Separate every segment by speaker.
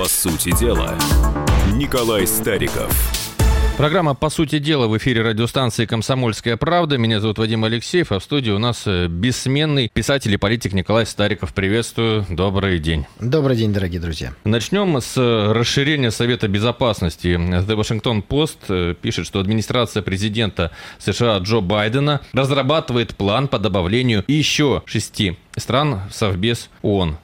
Speaker 1: По сути дела, Николай Стариков.
Speaker 2: Программа «По сути дела» в эфире радиостанции «Комсомольская правда». Меня зовут Вадим Алексеев, а в студии у нас э, бессменный писатель и политик Николай Стариков. Приветствую, добрый день.
Speaker 3: Добрый день, дорогие друзья.
Speaker 2: Начнем с расширения Совета Безопасности. The Washington Post э, пишет, что администрация президента США Джо Байдена разрабатывает план по добавлению еще шести стран в Совбез ООН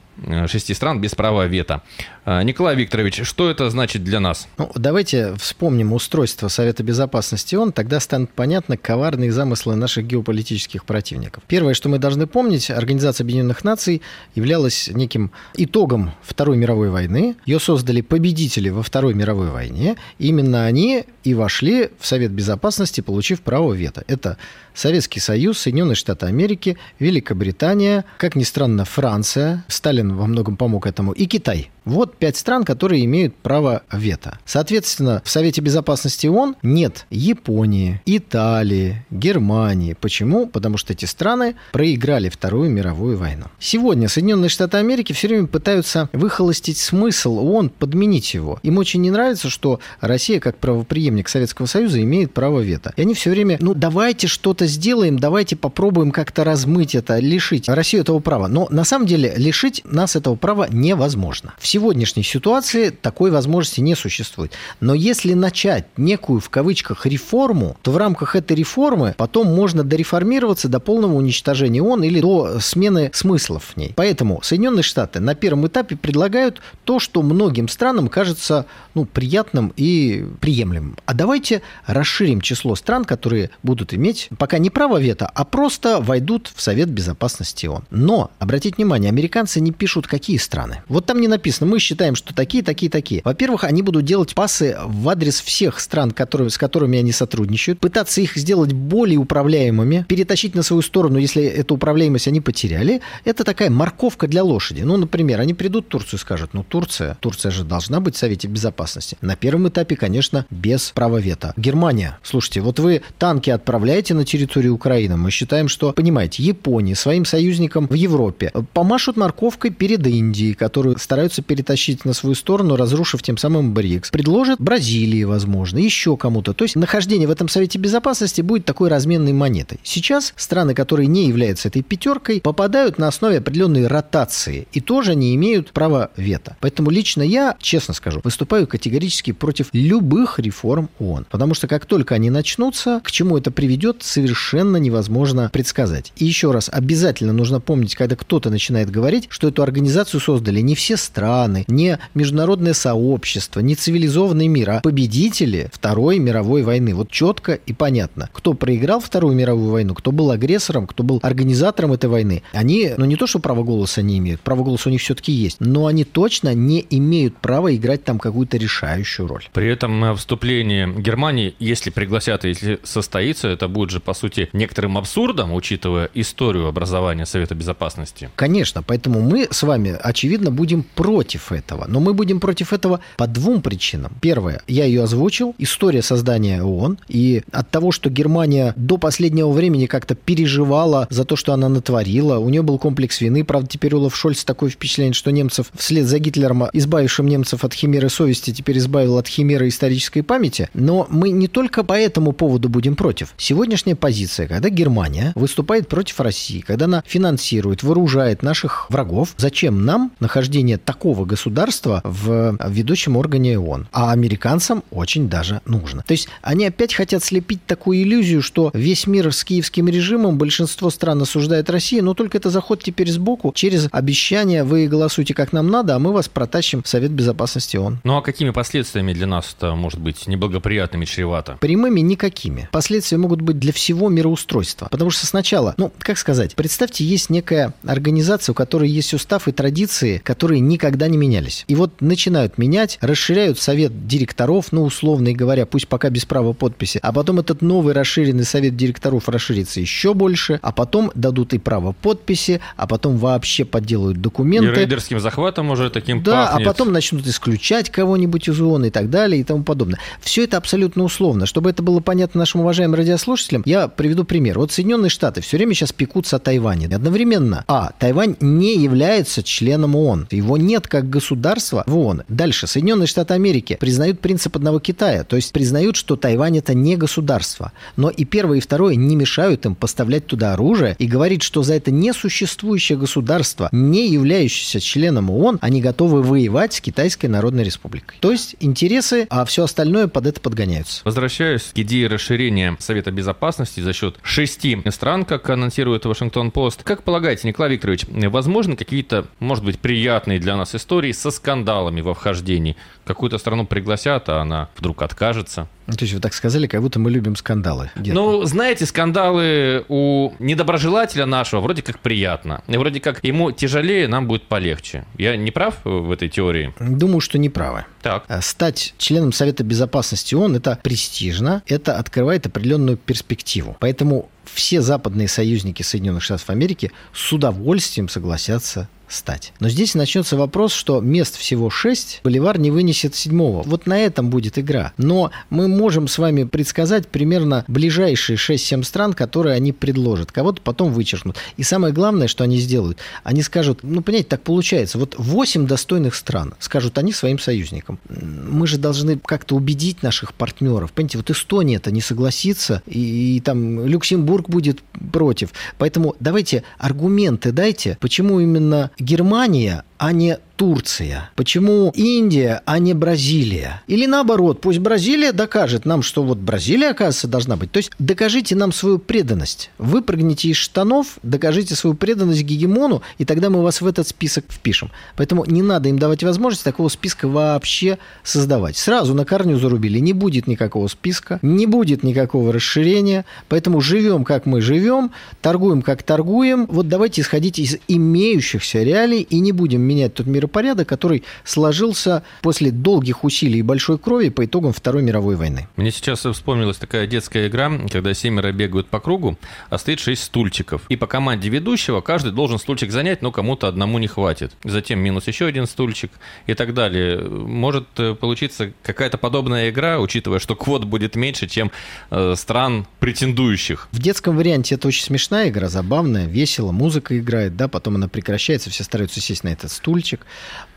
Speaker 2: шести стран без права вето. А, Николай Викторович, что это значит для нас?
Speaker 3: Ну, давайте вспомним устройство Совета Безопасности ООН, тогда станут понятны коварные замыслы наших геополитических противников. Первое, что мы должны помнить, Организация Объединенных Наций являлась неким итогом Второй мировой войны. Ее создали победители во Второй мировой войне. Именно они и вошли в Совет Безопасности, получив право вето. Это Советский Союз, Соединенные Штаты Америки, Великобритания, как ни странно, Франция, Сталин во многом помог этому, и Китай. Вот пять стран, которые имеют право вето. Соответственно, в Совете Безопасности ООН нет Японии, Италии, Германии. Почему? Потому что эти страны проиграли Вторую мировую войну. Сегодня Соединенные Штаты Америки все время пытаются выхолостить смысл ООН, подменить его. Им очень не нравится, что Россия, как правоприемник Советского Союза, имеет право вето. И они все время, ну давайте что-то сделаем, давайте попробуем как-то размыть это, лишить Россию этого права. Но на самом деле лишить нас этого права невозможно. Все сегодняшней ситуации такой возможности не существует. Но если начать некую, в кавычках, реформу, то в рамках этой реформы потом можно дореформироваться до полного уничтожения ООН или до смены смыслов в ней. Поэтому Соединенные Штаты на первом этапе предлагают то, что многим странам кажется ну, приятным и приемлемым. А давайте расширим число стран, которые будут иметь пока не право вето, а просто войдут в Совет Безопасности ООН. Но, обратите внимание, американцы не пишут, какие страны. Вот там не написано мы считаем, что такие, такие, такие. Во-первых, они будут делать пасы в адрес всех стран, которые, с которыми они сотрудничают, пытаться их сделать более управляемыми, перетащить на свою сторону, если эту управляемость они потеряли. Это такая морковка для лошади. Ну, например, они придут в Турцию и скажут, ну, Турция, Турция же должна быть в Совете Безопасности. На первом этапе, конечно, без права вето. Германия, слушайте, вот вы танки отправляете на территорию Украины, мы считаем, что, понимаете, Япония своим союзникам в Европе помашут морковкой перед Индией, которую стараются перетащить на свою сторону, разрушив тем самым БРИКС. Предложит Бразилии, возможно, еще кому-то. То есть нахождение в этом Совете Безопасности будет такой разменной монетой. Сейчас страны, которые не являются этой пятеркой, попадают на основе определенной ротации и тоже не имеют права вето. Поэтому лично я, честно скажу, выступаю категорически против любых реформ ООН. Потому что как только они начнутся, к чему это приведет, совершенно невозможно предсказать. И еще раз, обязательно нужно помнить, когда кто-то начинает говорить, что эту организацию создали не все страны, страны, не международное сообщество, не цивилизованный мир, а победители Второй мировой войны. Вот четко и понятно, кто проиграл Вторую мировую войну, кто был агрессором, кто был организатором этой войны. Они, ну не то, что право голоса не имеют, право голоса у них все-таки есть, но они точно не имеют права играть там какую-то решающую роль.
Speaker 2: При этом вступление Германии, если пригласят, если состоится, это будет же, по сути, некоторым абсурдом, учитывая историю образования Совета Безопасности.
Speaker 3: Конечно, поэтому мы с вами, очевидно, будем против против этого. Но мы будем против этого по двум причинам. Первое, я ее озвучил, история создания ООН. И от того, что Германия до последнего времени как-то переживала за то, что она натворила, у нее был комплекс вины. Правда, теперь Олаф Шольц такое впечатление, что немцев вслед за Гитлером, избавившим немцев от химеры совести, теперь избавил от химеры исторической памяти. Но мы не только по этому поводу будем против. Сегодняшняя позиция, когда Германия выступает против России, когда она финансирует, вооружает наших врагов, зачем нам нахождение такого государства в ведущем органе ООН. А американцам очень даже нужно. То есть они опять хотят слепить такую иллюзию, что весь мир с киевским режимом, большинство стран осуждает Россию, но только это заход теперь сбоку через обещание «вы голосуйте как нам надо, а мы вас протащим в Совет Безопасности ООН».
Speaker 2: Ну а какими последствиями для нас это может быть неблагоприятными чревато?
Speaker 3: Прямыми никакими. Последствия могут быть для всего мироустройства. Потому что сначала, ну, как сказать, представьте, есть некая организация, у которой есть устав и традиции, которые никогда никогда не менялись. И вот начинают менять, расширяют совет директоров, ну, условно говоря, пусть пока без права подписи, а потом этот новый расширенный совет директоров расширится еще больше, а потом дадут и право подписи, а потом вообще подделают документы. И
Speaker 2: рейдерским захватом уже таким
Speaker 3: Да,
Speaker 2: пахнет.
Speaker 3: а потом начнут исключать кого-нибудь из ООН и так далее и тому подобное. Все это абсолютно условно. Чтобы это было понятно нашим уважаемым радиослушателям, я приведу пример. Вот Соединенные Штаты все время сейчас пекутся о Тайване. Одновременно, а, Тайвань не является членом ООН. Его нет как государства в ООН. Дальше. Соединенные Штаты Америки признают принцип одного Китая, то есть признают, что Тайвань это не государство. Но и первое, и второе не мешают им поставлять туда оружие и говорить, что за это несуществующее государство, не являющееся членом ООН, они готовы воевать с Китайской Народной Республикой. То есть интересы, а все остальное под это подгоняются.
Speaker 2: Возвращаюсь к идее расширения Совета Безопасности за счет шести стран, как анонсирует Вашингтон-Пост. Как полагаете, Николай Викторович, возможно какие-то, может быть, приятные для нас истории со скандалами во вхождении? Какую-то страну пригласят, а она вдруг откажется?
Speaker 3: Ну, то есть вы так сказали, как будто мы любим скандалы.
Speaker 2: Ну, знаете, скандалы у недоброжелателя нашего вроде как приятно. И вроде как ему тяжелее, нам будет полегче. Я не прав в этой теории?
Speaker 3: Думаю, что не правы.
Speaker 2: Так.
Speaker 3: А стать членом Совета Безопасности ООН – это престижно, это открывает определенную перспективу. Поэтому все западные союзники Соединенных Штатов Америки с удовольствием согласятся стать. Но здесь начнется вопрос, что мест всего 6, Боливар не вынесет седьмого. Вот на этом будет игра. Но мы можем с вами предсказать примерно ближайшие 6-7 стран, которые они предложат. Кого-то потом вычеркнут. И самое главное, что они сделают, они скажут, ну, понимаете, так получается. Вот 8 достойных стран скажут они своим союзникам. Мы же должны как-то убедить наших партнеров. Понимаете, вот Эстония-то не согласится, и, и там Люксембург будет против. Поэтому давайте аргументы дайте, почему именно Германия, а не Турция? Почему Индия, а не Бразилия? Или наоборот, пусть Бразилия докажет нам, что вот Бразилия, оказывается, должна быть. То есть докажите нам свою преданность. Выпрыгните из штанов, докажите свою преданность гегемону, и тогда мы вас в этот список впишем. Поэтому не надо им давать возможность такого списка вообще создавать. Сразу на корню зарубили. Не будет никакого списка, не будет никакого расширения. Поэтому живем, как мы живем, торгуем, как торгуем. Вот давайте исходить из имеющихся реалий и не будем менять тот миропорядок, который сложился после долгих усилий и большой крови по итогам Второй мировой войны.
Speaker 2: Мне сейчас вспомнилась такая детская игра, когда семеро бегают по кругу, а стоит шесть стульчиков. И по команде ведущего каждый должен стульчик занять, но кому-то одному не хватит. Затем минус еще один стульчик и так далее. Может э, получиться какая-то подобная игра, учитывая, что квот будет меньше, чем э, стран претендующих.
Speaker 3: В детском варианте это очень смешная игра, забавная, весело, музыка играет, да, потом она прекращается, все стараются сесть на этот стульчик.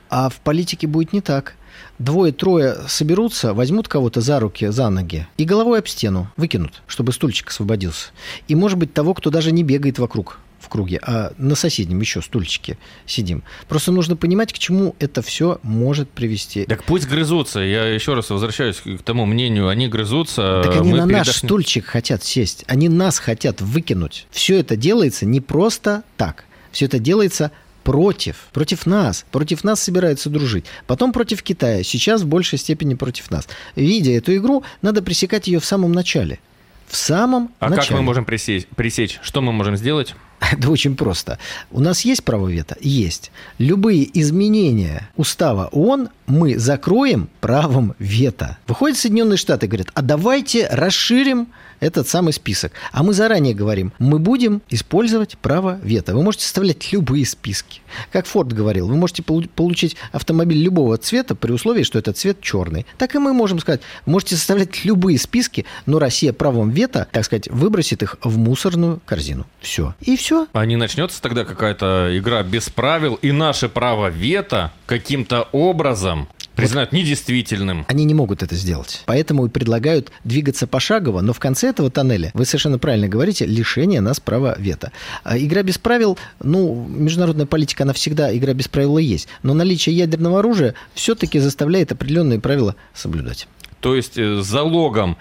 Speaker 3: А в политике будет не так. Двое-трое соберутся, возьмут кого-то за руки, за ноги и головой об стену выкинут, чтобы стульчик освободился. И, может быть, того, кто даже не бегает вокруг в круге, а на соседнем еще стульчике сидим. Просто нужно понимать, к чему это все может привести.
Speaker 2: Так пусть грызутся. Я еще раз возвращаюсь к тому мнению. Они грызутся.
Speaker 3: Так они на
Speaker 2: передохнем.
Speaker 3: наш стульчик хотят сесть. Они нас хотят выкинуть. Все это делается не просто так. Все это делается против, против нас, против нас собираются дружить. Потом против Китая, сейчас в большей степени против нас. Видя эту игру, надо пресекать ее в самом начале. В самом
Speaker 2: А
Speaker 3: начале.
Speaker 2: как мы можем пресечь, пресечь? Что мы можем сделать?
Speaker 3: Это очень просто. У нас есть право вето? Есть. Любые изменения устава ООН мы закроем правом вето. Выходят Соединенные Штаты и говорят, а давайте расширим этот самый список. А мы заранее говорим, мы будем использовать право вето. Вы можете составлять любые списки. Как Форд говорил, вы можете полу- получить автомобиль любого цвета при условии, что этот цвет черный. Так и мы можем сказать, можете составлять любые списки, но Россия правом вето, так сказать, выбросит их в мусорную корзину. Все. И все.
Speaker 2: А не начнется тогда какая-то игра без правил, и наше право вето каким-то образом признают недействительным.
Speaker 3: Они не могут это сделать. Поэтому и предлагают двигаться пошагово, но в конце этого тоннеля, вы совершенно правильно говорите, лишение нас права вето. А игра без правил, ну, международная политика, она всегда игра без правил и есть. Но наличие ядерного оружия все-таки заставляет определенные правила соблюдать.
Speaker 2: То есть э, залогом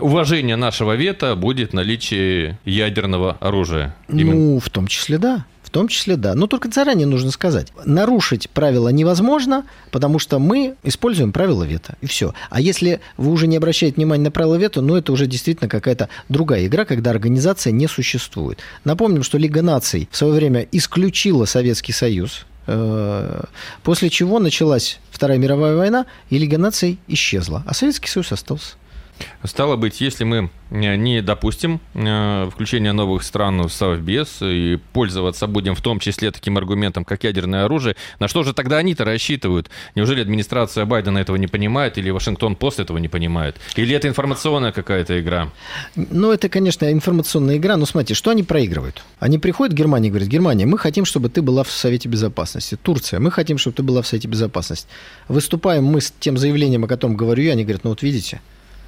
Speaker 2: уважения нашего вето будет наличие ядерного оружия. Именно.
Speaker 3: Ну, в том числе да. В том числе да. Но только заранее нужно сказать. Нарушить правила невозможно, потому что мы используем правила вето. И все. А если вы уже не обращаете внимания на правила вето, ну это уже действительно какая-то другая игра, когда организация не существует. Напомним, что Лига наций в свое время исключила Советский Союз Э, после чего началась Вторая мировая война, и Лига наций исчезла, а Советский Союз остался.
Speaker 2: Стало быть, если мы э, не допустим э, включения новых стран в Совбез и пользоваться будем в том числе таким аргументом, как ядерное оружие, на что же тогда они-то рассчитывают? Неужели администрация Байдена этого не понимает или Вашингтон-Пост этого не понимает? Или это информационная какая-то игра?
Speaker 3: Ну, это, конечно, информационная игра. Но смотрите, что они проигрывают? Они приходят в Германию и говорят, Германия, мы хотим, чтобы ты была в Совете Безопасности. Турция, мы хотим, чтобы ты была в Совете Безопасности. Выступаем мы с тем заявлением, о котором говорю я, они говорят, ну вот видите,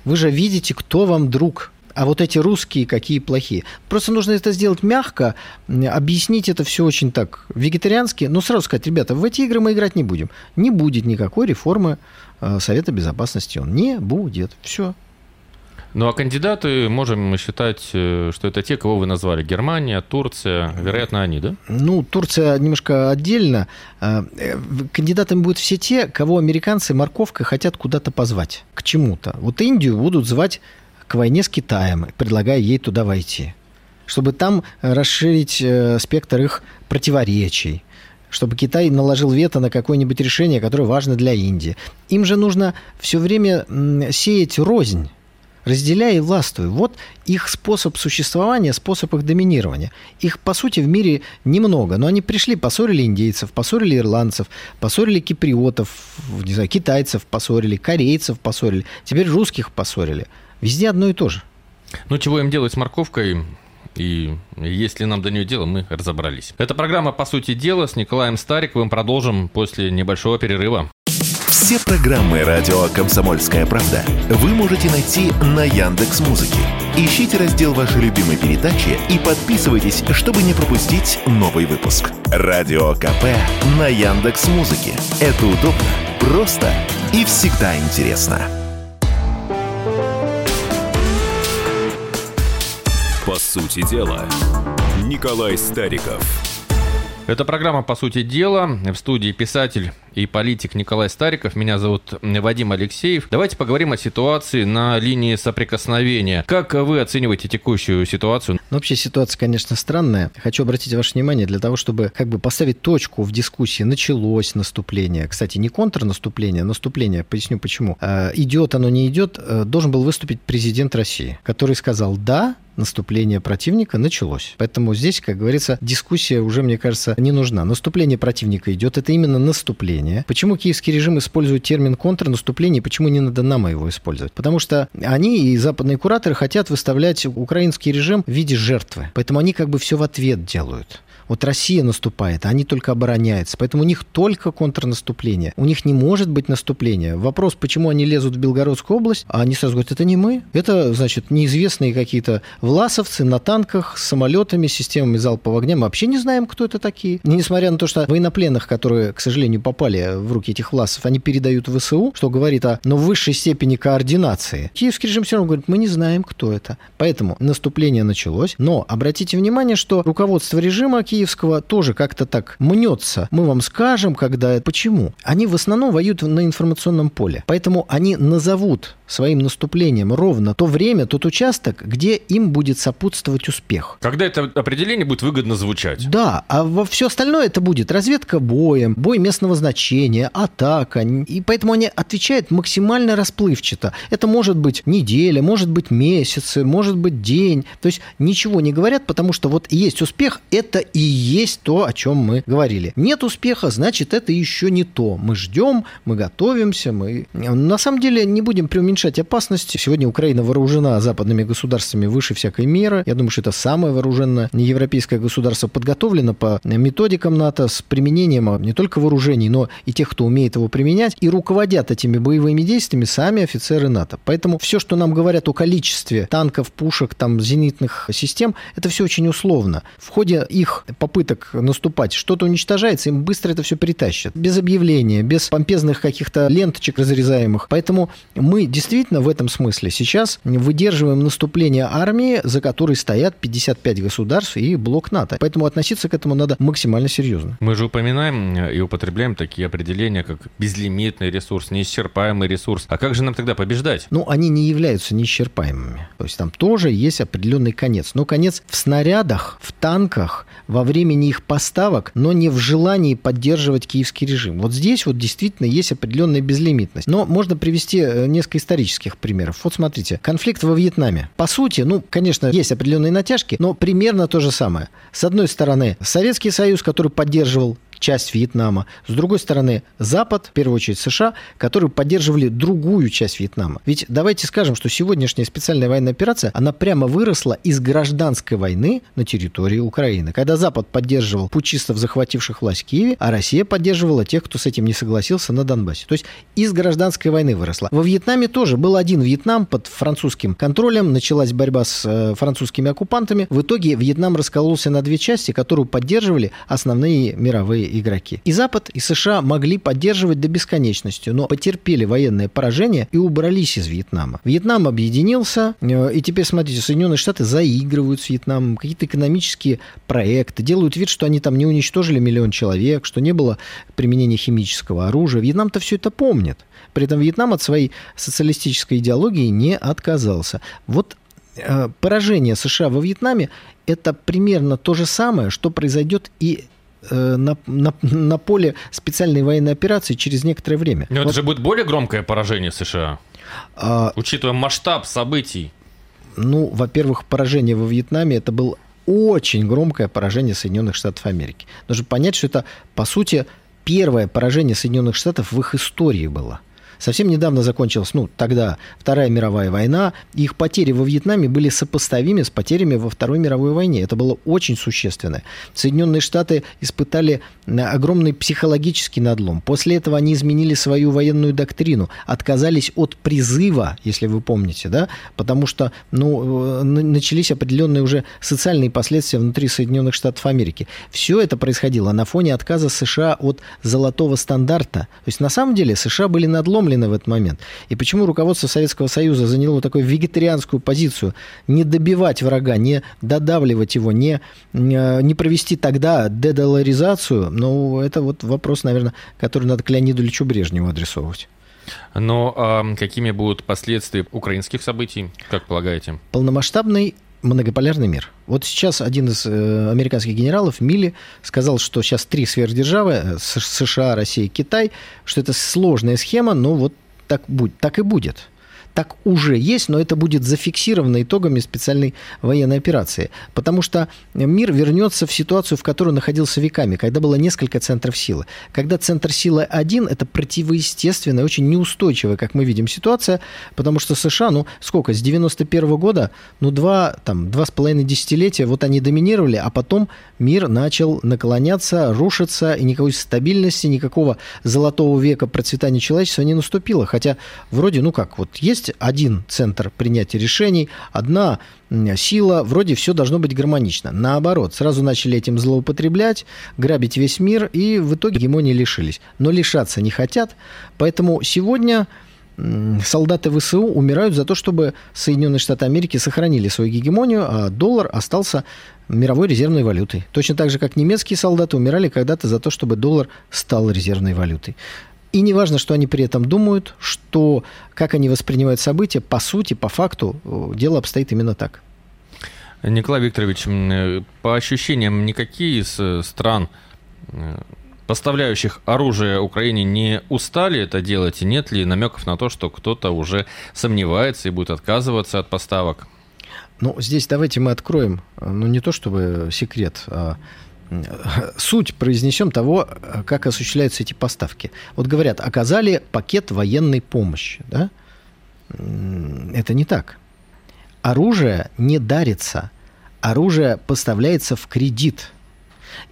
Speaker 3: вы же видите, кто вам друг. А вот эти русские какие плохие. Просто нужно это сделать мягко, объяснить это все очень так вегетариански. Но сразу сказать, ребята, в эти игры мы играть не будем. Не будет никакой реформы э, Совета Безопасности. Он не будет. Все.
Speaker 2: Ну а кандидаты можем мы считать, э, что это те, кого вы назвали. Германия, Турция, вероятно, они, да?
Speaker 3: Ну, Турция немножко отдельно. Э, кандидатами будут все те, кого американцы морковкой хотят куда-то позвать, к чему-то. Вот Индию будут звать к войне с Китаем, предлагая ей туда войти. Чтобы там расширить э, спектр их противоречий чтобы Китай наложил вето на какое-нибудь решение, которое важно для Индии. Им же нужно все время сеять рознь разделяй и властвуй. Вот их способ существования, способ их доминирования. Их, по сути, в мире немного, но они пришли, поссорили индейцев, поссорили ирландцев, поссорили киприотов, не знаю, китайцев поссорили, корейцев поссорили, теперь русских поссорили. Везде одно и то же.
Speaker 2: Ну, чего им делать с морковкой, и если нам до нее дело, мы разобрались. Это программа «По сути дела» с Николаем Стариковым. Продолжим после небольшого перерыва.
Speaker 4: Все программы радио Комсомольская правда вы можете найти на Яндекс Музыке. Ищите раздел вашей любимой передачи и подписывайтесь, чтобы не пропустить новый выпуск. Радио КП на Яндекс Музыке. Это удобно, просто и всегда интересно.
Speaker 1: По сути дела, Николай Стариков.
Speaker 2: Это программа «По сути дела». В студии писатель и политик Николай Стариков. Меня зовут Вадим Алексеев. Давайте поговорим о ситуации на линии соприкосновения. Как вы оцениваете текущую ситуацию?
Speaker 3: Ну, вообще ситуация, конечно, странная. Хочу обратить ваше внимание для того, чтобы как бы поставить точку в дискуссии. Началось наступление. Кстати, не контрнаступление, а наступление. Поясню почему. А, идет оно, не идет. Э, должен был выступить президент России, который сказал «да», наступление противника началось. Поэтому здесь, как говорится, дискуссия уже, мне кажется, не нужна. Наступление противника идет, это именно наступление наступления. Почему киевский режим использует термин контрнаступление, почему не надо нам его использовать? Потому что они и западные кураторы хотят выставлять украинский режим в виде жертвы. Поэтому они как бы все в ответ делают. Вот Россия наступает, а они только обороняются. Поэтому у них только контрнаступление. У них не может быть наступления. Вопрос, почему они лезут в Белгородскую область, а они сразу говорят, это не мы. Это, значит, неизвестные какие-то власовцы на танках с самолетами, системами залпового огня. Мы вообще не знаем, кто это такие. Несмотря на то, что военнопленных, которые, к сожалению, попали в руки этих власов, они передают ВСУ, что говорит о но высшей степени координации. Киевский режим все равно говорит, мы не знаем, кто это. Поэтому наступление началось. Но обратите внимание, что руководство режима Киевского тоже как-то так мнется. Мы вам скажем, когда... Почему? Они в основном воюют на информационном поле. Поэтому они назовут своим наступлением ровно то время, тот участок, где им будет сопутствовать успех.
Speaker 2: Когда это определение будет выгодно звучать.
Speaker 3: Да, а во все остальное это будет разведка боем, бой местного значения, атака. И поэтому они отвечают максимально расплывчато. Это может быть неделя, может быть месяцы, может быть день. То есть ничего не говорят, потому что вот есть успех, это и есть то, о чем мы говорили. Нет успеха, значит, это еще не то. Мы ждем, мы готовимся, мы... На самом деле не будем преуменьшать уменьшать опасность. Сегодня Украина вооружена западными государствами выше всякой меры. Я думаю, что это самое вооруженное европейское государство подготовлено по методикам НАТО с применением не только вооружений, но и тех, кто умеет его применять, и руководят этими боевыми действиями сами офицеры НАТО. Поэтому все, что нам говорят о количестве танков, пушек, там, зенитных систем, это все очень условно. В ходе их попыток наступать что-то уничтожается, им быстро это все притащат. Без объявления, без помпезных каких-то ленточек разрезаемых. Поэтому мы действительно действительно в этом смысле сейчас выдерживаем наступление армии, за которой стоят 55 государств и блок НАТО. Поэтому относиться к этому надо максимально серьезно.
Speaker 2: Мы же упоминаем и употребляем такие определения, как безлимитный ресурс, неисчерпаемый ресурс. А как же нам тогда побеждать?
Speaker 3: Ну, они не являются неисчерпаемыми. То есть там тоже есть определенный конец. Но конец в снарядах, в танках, во времени их поставок, но не в желании поддерживать киевский режим. Вот здесь вот действительно есть определенная безлимитность. Но можно привести э, несколько исторических примеров. Вот смотрите, конфликт во Вьетнаме. По сути, ну, конечно, есть определенные натяжки, но примерно то же самое. С одной стороны, Советский Союз, который поддерживал часть Вьетнама. С другой стороны, Запад, в первую очередь США, которые поддерживали другую часть Вьетнама. Ведь давайте скажем, что сегодняшняя специальная военная операция, она прямо выросла из гражданской войны на территории Украины. Когда Запад поддерживал путчистов, захвативших власть в Киеве, а Россия поддерживала тех, кто с этим не согласился на Донбассе. То есть из гражданской войны выросла. Во Вьетнаме тоже был один Вьетнам под французским контролем, началась борьба с э, французскими оккупантами. В итоге Вьетнам раскололся на две части, которую поддерживали основные мировые игроки. И Запад, и США могли поддерживать до бесконечности, но потерпели военное поражение и убрались из Вьетнама. Вьетнам объединился, э, и теперь, смотрите, Соединенные Штаты заигрывают с Вьетнамом, какие-то экономические проекты, делают вид, что они там не уничтожили миллион человек, что не было применения химического оружия. Вьетнам-то все это помнит. При этом Вьетнам от своей социалистической идеологии не отказался. Вот э, поражение США во Вьетнаме это примерно то же самое, что произойдет и на, на, на поле специальной военной операции через некоторое время.
Speaker 2: Но вот. это же будет более громкое поражение США, а, учитывая масштаб событий.
Speaker 3: Ну, во-первых, поражение во Вьетнаме это было очень громкое поражение Соединенных Штатов Америки. Нужно понять, что это, по сути, первое поражение Соединенных Штатов в их истории было. Совсем недавно закончилась, ну, тогда Вторая мировая война, их потери во Вьетнаме были сопоставимы с потерями во Второй мировой войне. Это было очень существенно. Соединенные Штаты испытали э, огромный психологический надлом. После этого они изменили свою военную доктрину, отказались от призыва, если вы помните, да, потому что, ну, э, начались определенные уже социальные последствия внутри Соединенных Штатов Америки. Все это происходило на фоне отказа США от золотого стандарта. То есть, на самом деле, США были надлом сломлены в этот момент. И почему руководство Советского Союза заняло такую вегетарианскую позицию? Не добивать врага, не додавливать его, не, не провести тогда дедоларизацию. Ну, это вот вопрос, наверное, который надо к Леониду Ильичу Брежневу адресовывать.
Speaker 2: Но а какими будут последствия украинских событий, как полагаете?
Speaker 3: Полномасштабный многополярный мир. Вот сейчас один из э, американских генералов, Милли, сказал, что сейчас три сверхдержавы, э, США, Россия, Китай, что это сложная схема, но вот так, будь, так и будет так уже есть, но это будет зафиксировано итогами специальной военной операции. Потому что мир вернется в ситуацию, в которой находился веками, когда было несколько центров силы. Когда центр силы один, это противоестественная, очень неустойчивая, как мы видим, ситуация, потому что США, ну, сколько, с 91 года, ну, два, там, два с половиной десятилетия, вот они доминировали, а потом мир начал наклоняться, рушиться, и никакой стабильности, никакого золотого века процветания человечества не наступило. Хотя вроде, ну как, вот есть есть один центр принятия решений, одна сила, вроде все должно быть гармонично. Наоборот, сразу начали этим злоупотреблять, грабить весь мир, и в итоге гегемонии лишились. Но лишаться не хотят, поэтому сегодня солдаты ВСУ умирают за то, чтобы Соединенные Штаты Америки сохранили свою гегемонию, а доллар остался мировой резервной валютой. Точно так же, как немецкие солдаты умирали когда-то за то, чтобы доллар стал резервной валютой. И не важно, что они при этом думают, что как они воспринимают события, по сути, по факту, э, дело обстоит именно так.
Speaker 2: Николай Викторович, э, по ощущениям, никакие из э, стран, поставляющих оружие Украине, не устали это делать? И нет ли намеков на то, что кто-то уже сомневается и будет отказываться от поставок?
Speaker 3: Ну, здесь давайте мы откроем, ну, не то чтобы секрет, а суть произнесем того, как осуществляются эти поставки. Вот говорят, оказали пакет военной помощи. Да? Это не так. Оружие не дарится. Оружие поставляется в кредит.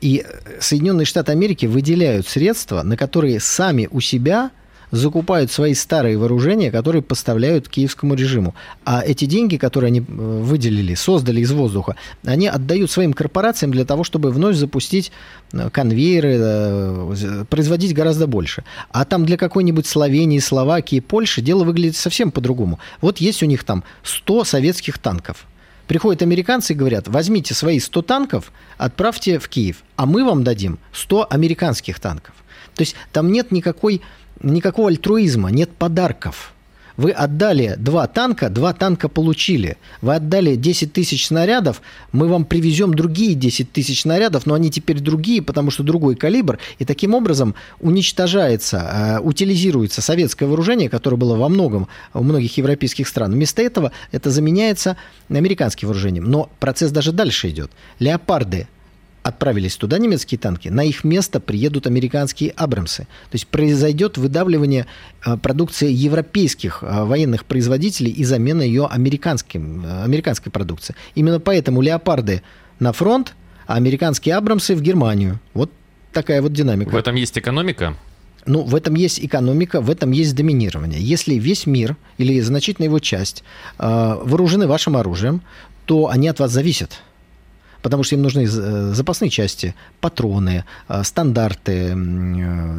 Speaker 3: И Соединенные Штаты Америки выделяют средства, на которые сами у себя закупают свои старые вооружения, которые поставляют киевскому режиму. А эти деньги, которые они э, выделили, создали из воздуха, они отдают своим корпорациям для того, чтобы вновь запустить э, конвейеры, э, производить гораздо больше. А там для какой-нибудь Словении, Словакии, Польши дело выглядит совсем по-другому. Вот есть у них там 100 советских танков. Приходят американцы и говорят, возьмите свои 100 танков, отправьте в Киев, а мы вам дадим 100 американских танков. То есть там нет никакой, никакого альтруизма, нет подарков. Вы отдали два танка, два танка получили. Вы отдали 10 тысяч снарядов, мы вам привезем другие 10 тысяч снарядов, но они теперь другие, потому что другой калибр. И таким образом уничтожается, э, утилизируется советское вооружение, которое было во многом у многих европейских стран. Вместо этого это заменяется американским вооружением. Но процесс даже дальше идет. Леопарды отправились туда немецкие танки, на их место приедут американские Абрамсы. То есть произойдет выдавливание э, продукции европейских э, военных производителей и замена ее американским, э, американской продукции. Именно поэтому леопарды на фронт, а американские Абрамсы в Германию. Вот такая вот динамика.
Speaker 2: В этом есть экономика?
Speaker 3: Ну, в этом есть экономика, в этом есть доминирование. Если весь мир или значительная его часть вооружены вашим оружием, то они от вас зависят потому что им нужны э, запасные части, патроны, э, стандарты, э,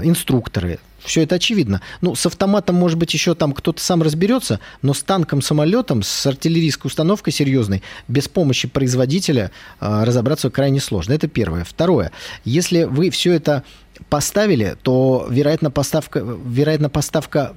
Speaker 3: инструкторы. Все это очевидно. Ну, с автоматом, может быть, еще там кто-то сам разберется, но с танком, самолетом, с артиллерийской установкой серьезной, без помощи производителя разобраться крайне сложно. Это первое. Второе. Если вы все это поставили, то, вероятно, поставка, вероятно, поставка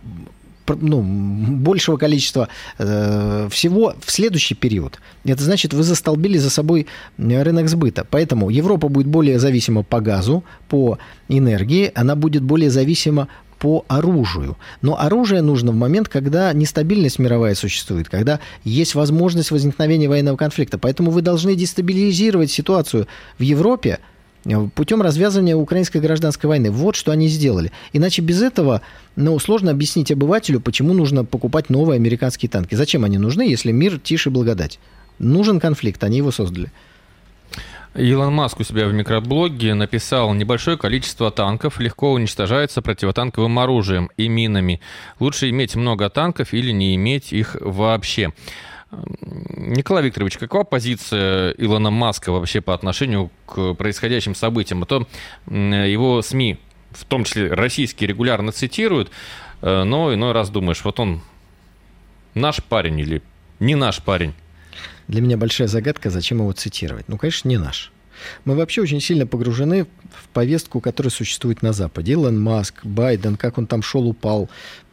Speaker 3: ну, большего количества э, всего в следующий период. Это значит, вы застолбили за собой рынок сбыта. Поэтому Европа будет более зависима по газу, по энергии, она будет более зависима по оружию. Но оружие нужно в момент, когда нестабильность мировая существует, когда есть возможность возникновения военного конфликта. Поэтому вы должны дестабилизировать ситуацию в Европе, Э, путем развязывания украинской гражданской войны. Вот что они сделали. Иначе без этого ну, сложно объяснить обывателю, почему нужно покупать новые американские танки. Зачем они нужны, если мир тише благодать? Нужен конфликт, они его создали.
Speaker 2: Илон Маск у себя в микроблоге написал, небольшое количество танков легко уничтожается противотанковым оружием и минами. Лучше иметь много танков или не иметь их вообще. Николай Викторович, какова позиция Илона Маска вообще по отношению к происходящим событиям? А то его СМИ, в том числе российские, регулярно цитируют, э, но иной раз думаешь, вот он наш парень или не наш парень?
Speaker 3: Для меня большая загадка, зачем его цитировать. Ну, конечно, не наш. Мы вообще очень сильно погружены в повестку, которая существует на Западе. Илон Маск, Байден, как он там шел, упал.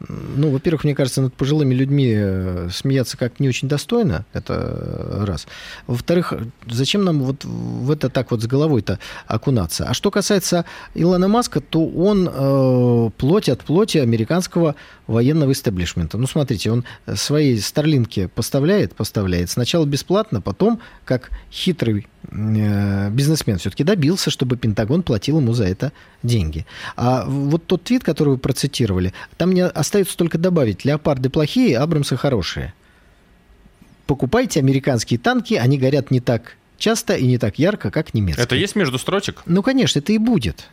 Speaker 3: Ну, во-первых, мне кажется, над пожилыми людьми э, смеяться как не очень достойно, это раз. Во-вторых, зачем нам вот в это так вот с головой-то окунаться? А что касается Илона Маска, то он э, плоть от плоти американского военного истеблишмента. Ну, смотрите, он свои старлинки поставляет, поставляет. Сначала бесплатно, потом, как хитрый э, бизнесмен, все-таки добился, чтобы Пентагон платил ему за это деньги. А вот тот твит, который вы процитировали, там мне остается только добавить, леопарды плохие, Абрамсы хорошие. Покупайте американские танки, они горят не так часто и не так ярко, как немецкие.
Speaker 2: Это есть между строчек?
Speaker 3: Ну, конечно, это и будет.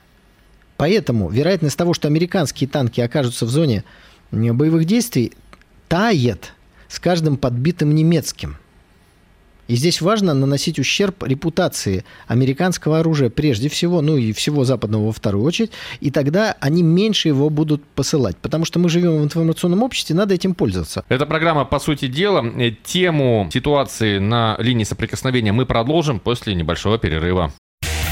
Speaker 3: Поэтому вероятность того, что американские танки окажутся в зоне боевых действий тает с каждым подбитым немецким. И здесь важно наносить ущерб репутации американского оружия прежде всего, ну и всего западного во вторую очередь, и тогда они меньше его будут посылать. Потому что мы живем в информационном обществе, надо этим пользоваться.
Speaker 2: Эта программа «По сути дела». Э, тему ситуации на линии соприкосновения мы продолжим после небольшого перерыва.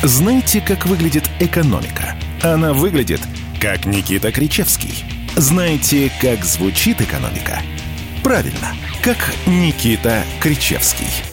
Speaker 4: Знаете, как выглядит экономика? Она выглядит, как Никита Кричевский – знаете, как звучит экономика? Правильно, как Никита Кричевский.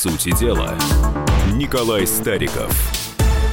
Speaker 1: Сути дела, Николай Стариков –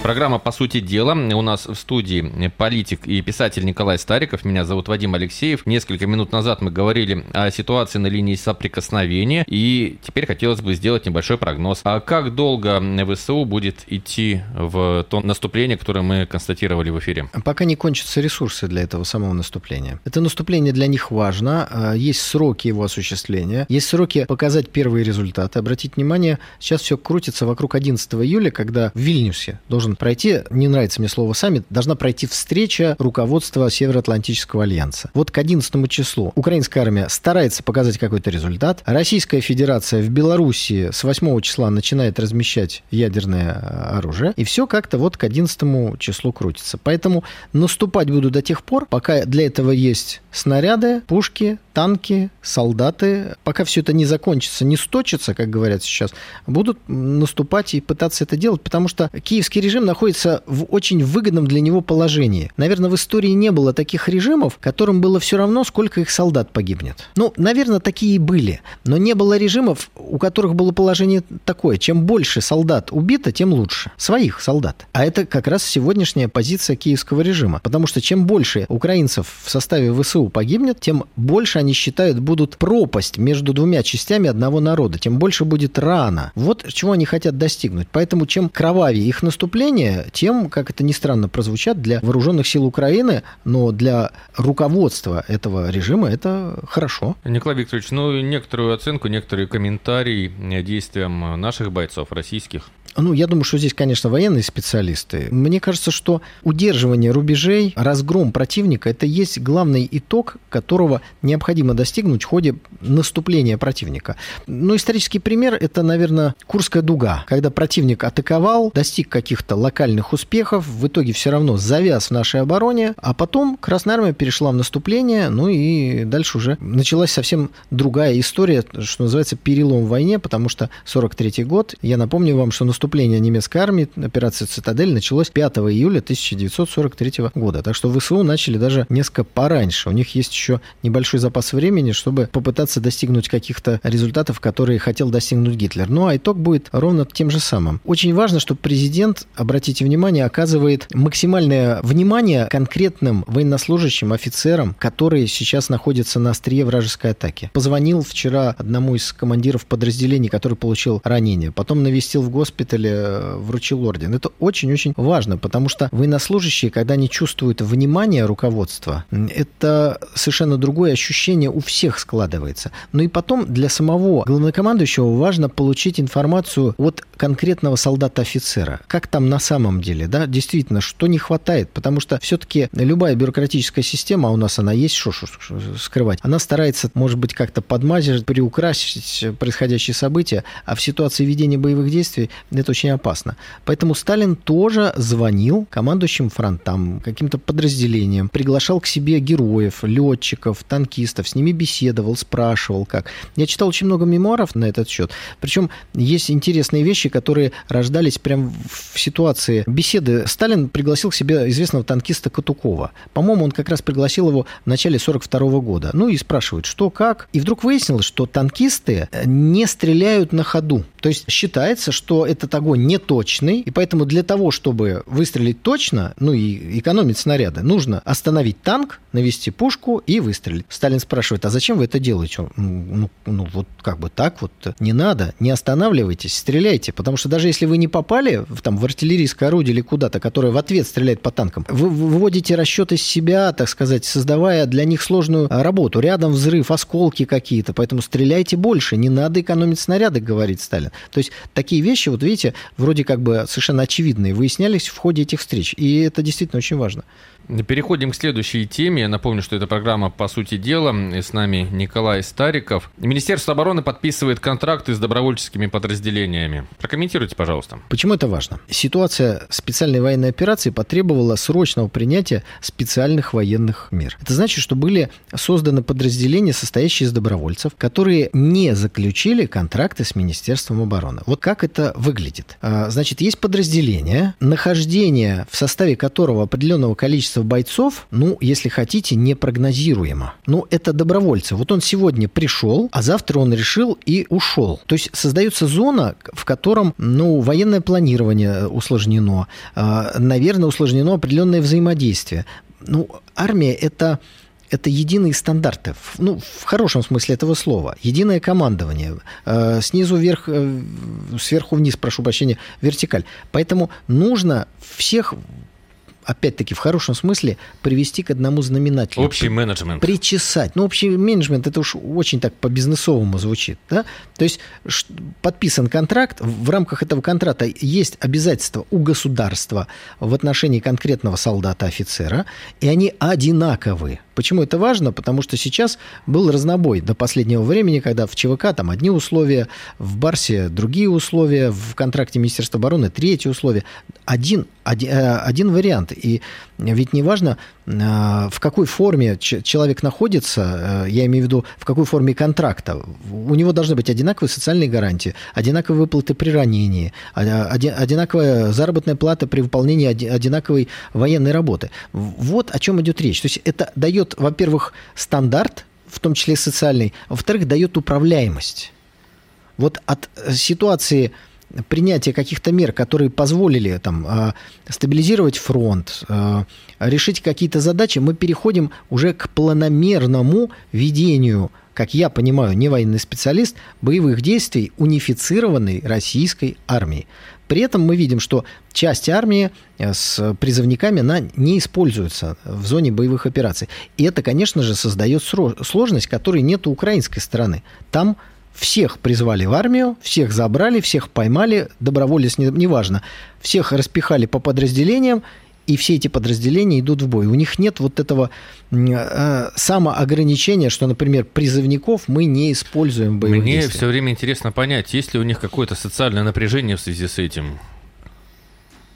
Speaker 2: Программа «По сути дела». У нас в студии политик и писатель Николай Стариков. Меня зовут Вадим Алексеев. Несколько минут назад мы говорили о ситуации на линии соприкосновения. И теперь хотелось бы сделать небольшой прогноз. А как долго ВСУ будет идти в то наступление, которое мы констатировали в эфире?
Speaker 3: Пока не кончатся ресурсы для этого самого наступления. Это наступление для них важно. А, есть сроки его осуществления. Есть сроки показать первые результаты. Обратите внимание, сейчас все крутится вокруг 11 июля, когда в Вильнюсе должен пройти, не нравится мне слово саммит, должна пройти встреча руководства Североатлантического альянса. Вот к 11 числу украинская армия старается показать какой-то результат. Российская Федерация в Белоруссии с 8 числа начинает размещать ядерное э, оружие. И все как-то вот к 11 числу крутится. Поэтому наступать буду до тех пор, пока для этого есть снаряды, пушки, танки, солдаты. Пока все это не закончится, не сточится, как говорят сейчас, будут наступать и пытаться это делать, потому что киевский режим находится в очень выгодном для него положении. Наверное, в истории не было таких режимов, которым было все равно, сколько их солдат погибнет. Ну, наверное, такие и были. Но не было режимов, у которых было положение такое. Чем больше солдат убито, тем лучше. Своих солдат. А это как раз сегодняшняя позиция киевского режима. Потому что чем больше украинцев в составе ВСУ погибнет, тем больше они считают будут пропасть между двумя частями одного народа. Тем больше будет рана. Вот чего они хотят достигнуть. Поэтому чем кровавее их наступление, тем, как это ни странно прозвучат, для вооруженных сил Украины, но для руководства этого режима это хорошо.
Speaker 2: Николай Викторович, ну, некоторую оценку, некоторые комментарии действиям наших бойцов, российских.
Speaker 3: Ну, я думаю, что здесь, конечно, военные специалисты. Мне кажется, что удерживание рубежей, разгром противника – это есть главный итог, которого необходимо достигнуть в ходе наступления противника. Ну, исторический пример – это, наверное, Курская дуга, когда противник атаковал, достиг каких-то локальных успехов, в итоге все равно завяз в нашей обороне, а потом Красная Армия перешла в наступление, ну и дальше уже началась совсем другая история, что называется, перелом в войне, потому что 43 год, я напомню вам, что наступление наступление немецкой армии, операция «Цитадель», началось 5 июля 1943 года. Так что ВСУ начали даже несколько пораньше. У них есть еще небольшой запас времени, чтобы попытаться достигнуть каких-то результатов, которые хотел достигнуть Гитлер. Ну а итог будет ровно тем же самым. Очень важно, что президент, обратите внимание, оказывает максимальное внимание конкретным военнослужащим, офицерам, которые сейчас находятся на острие вражеской атаки. Позвонил вчера одному из командиров подразделений, который получил ранение. Потом навестил в госпиталь госпитале э, вручил орден. Это очень-очень важно, потому что военнослужащие, когда они чувствуют внимание руководства, это совершенно другое ощущение у всех складывается. Ну и потом для самого главнокомандующего важно получить информацию от конкретного солдата-офицера. Как там на самом деле, да, действительно, что не хватает, потому что все-таки любая бюрократическая система, а у нас она есть, что скрывать, она старается, может быть, как-то подмазать, приукрасить происходящие события, а в ситуации ведения боевых действий это очень опасно. Поэтому Сталин тоже звонил командующим фронтам, каким-то подразделениям, приглашал к себе героев, летчиков, танкистов, с ними беседовал, спрашивал как. Я читал очень много мемуаров на этот счет. Причем есть интересные вещи, которые рождались прямо в ситуации беседы. Сталин пригласил к себе известного танкиста Катукова. По-моему, он как раз пригласил его в начале 42 года. Ну и спрашивает, что, как. И вдруг выяснилось, что танкисты не стреляют на ходу. То есть считается, что этот огонь неточный, и поэтому для того, чтобы выстрелить точно, ну и экономить снаряды, нужно остановить танк, навести пушку и выстрелить. Сталин спрашивает, а зачем вы это делаете? Ну, ну вот как бы так вот не надо, не останавливайтесь, стреляйте, потому что даже если вы не попали в, там, в артиллерийское орудие или куда-то, которое в ответ стреляет по танкам, вы выводите расчет из себя, так сказать, создавая для них сложную работу. Рядом взрыв, осколки какие-то, поэтому стреляйте больше, не надо экономить снаряды, говорит Сталин. То есть такие вещи, вот видите, вроде как бы совершенно очевидные, выяснялись в ходе этих встреч. И это действительно очень важно.
Speaker 2: Переходим к следующей теме. Я напомню, что это программа «По сути дела». И с нами Николай Стариков. Министерство обороны подписывает контракты с добровольческими подразделениями. Прокомментируйте, пожалуйста.
Speaker 3: Почему это важно? Ситуация специальной военной операции потребовала срочного принятия специальных военных мер. Это значит, что были созданы подразделения, состоящие из добровольцев, которые не заключили контракты с Министерством обороны. Вот как это выглядит? А, значит, есть подразделение, нахождение в составе которого определенного количества количество бойцов, ну, если хотите, непрогнозируемо. Ну, это добровольцы. Вот он сегодня пришел, а завтра он решил и ушел. То есть создается зона, в котором, ну, военное планирование усложнено, а, наверное, усложнено определенное взаимодействие. Ну, армия это это единые стандарты, ну, в хорошем смысле этого слова, единое командование, э, снизу вверх, э, сверху вниз, прошу прощения, вертикаль. Поэтому нужно всех опять-таки, в хорошем смысле привести к одному знаменателю.
Speaker 2: Общий менеджмент.
Speaker 3: Причесать. Ну, общий менеджмент, это уж очень так по-бизнесовому звучит. Да? То есть подписан контракт, в рамках этого контракта есть обязательства у государства в отношении конкретного солдата-офицера, и они одинаковые. Почему это важно? Потому что сейчас был разнобой до последнего времени, когда в ЧВК там одни условия, в Барсе другие условия, в контракте Министерства обороны третьи условия. Один, один, э, один вариант. И ведь не важно, э, в какой форме человек находится, э, я имею в виду, в какой форме контракта. У него должны быть одинаковые социальные гарантии, одинаковые выплаты при ранении, одинаковая заработная плата при выполнении одинаковой военной работы. Вот о чем идет речь. То есть это дает, во-первых, стандарт, в том числе социальный, а во-вторых, дает управляемость. Вот от ситуации принятие каких-то мер, которые позволили там, а, стабилизировать фронт, а, решить какие-то задачи, мы переходим уже к планомерному ведению как я понимаю, не военный специалист, боевых действий унифицированной российской армии. При этом мы видим, что часть армии э, с призывниками она не используется в зоне боевых операций. И это, конечно же, создает сложность, которой нет у украинской стороны. Там всех призвали в армию, всех забрали, всех поймали, доброволец, неважно. Всех распихали по подразделениям, и все эти подразделения идут в бой. У них нет вот этого э, самоограничения, что, например, призывников мы не используем в боевых
Speaker 2: Мне
Speaker 3: действиях.
Speaker 2: все время интересно понять, есть ли у них какое-то социальное напряжение в связи с этим?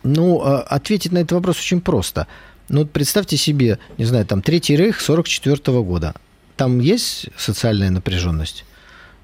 Speaker 3: Ну, э, ответить на этот вопрос очень просто. Ну, представьте себе, не знаю, там, Третий Рейх 44 -го года. Там есть социальная напряженность?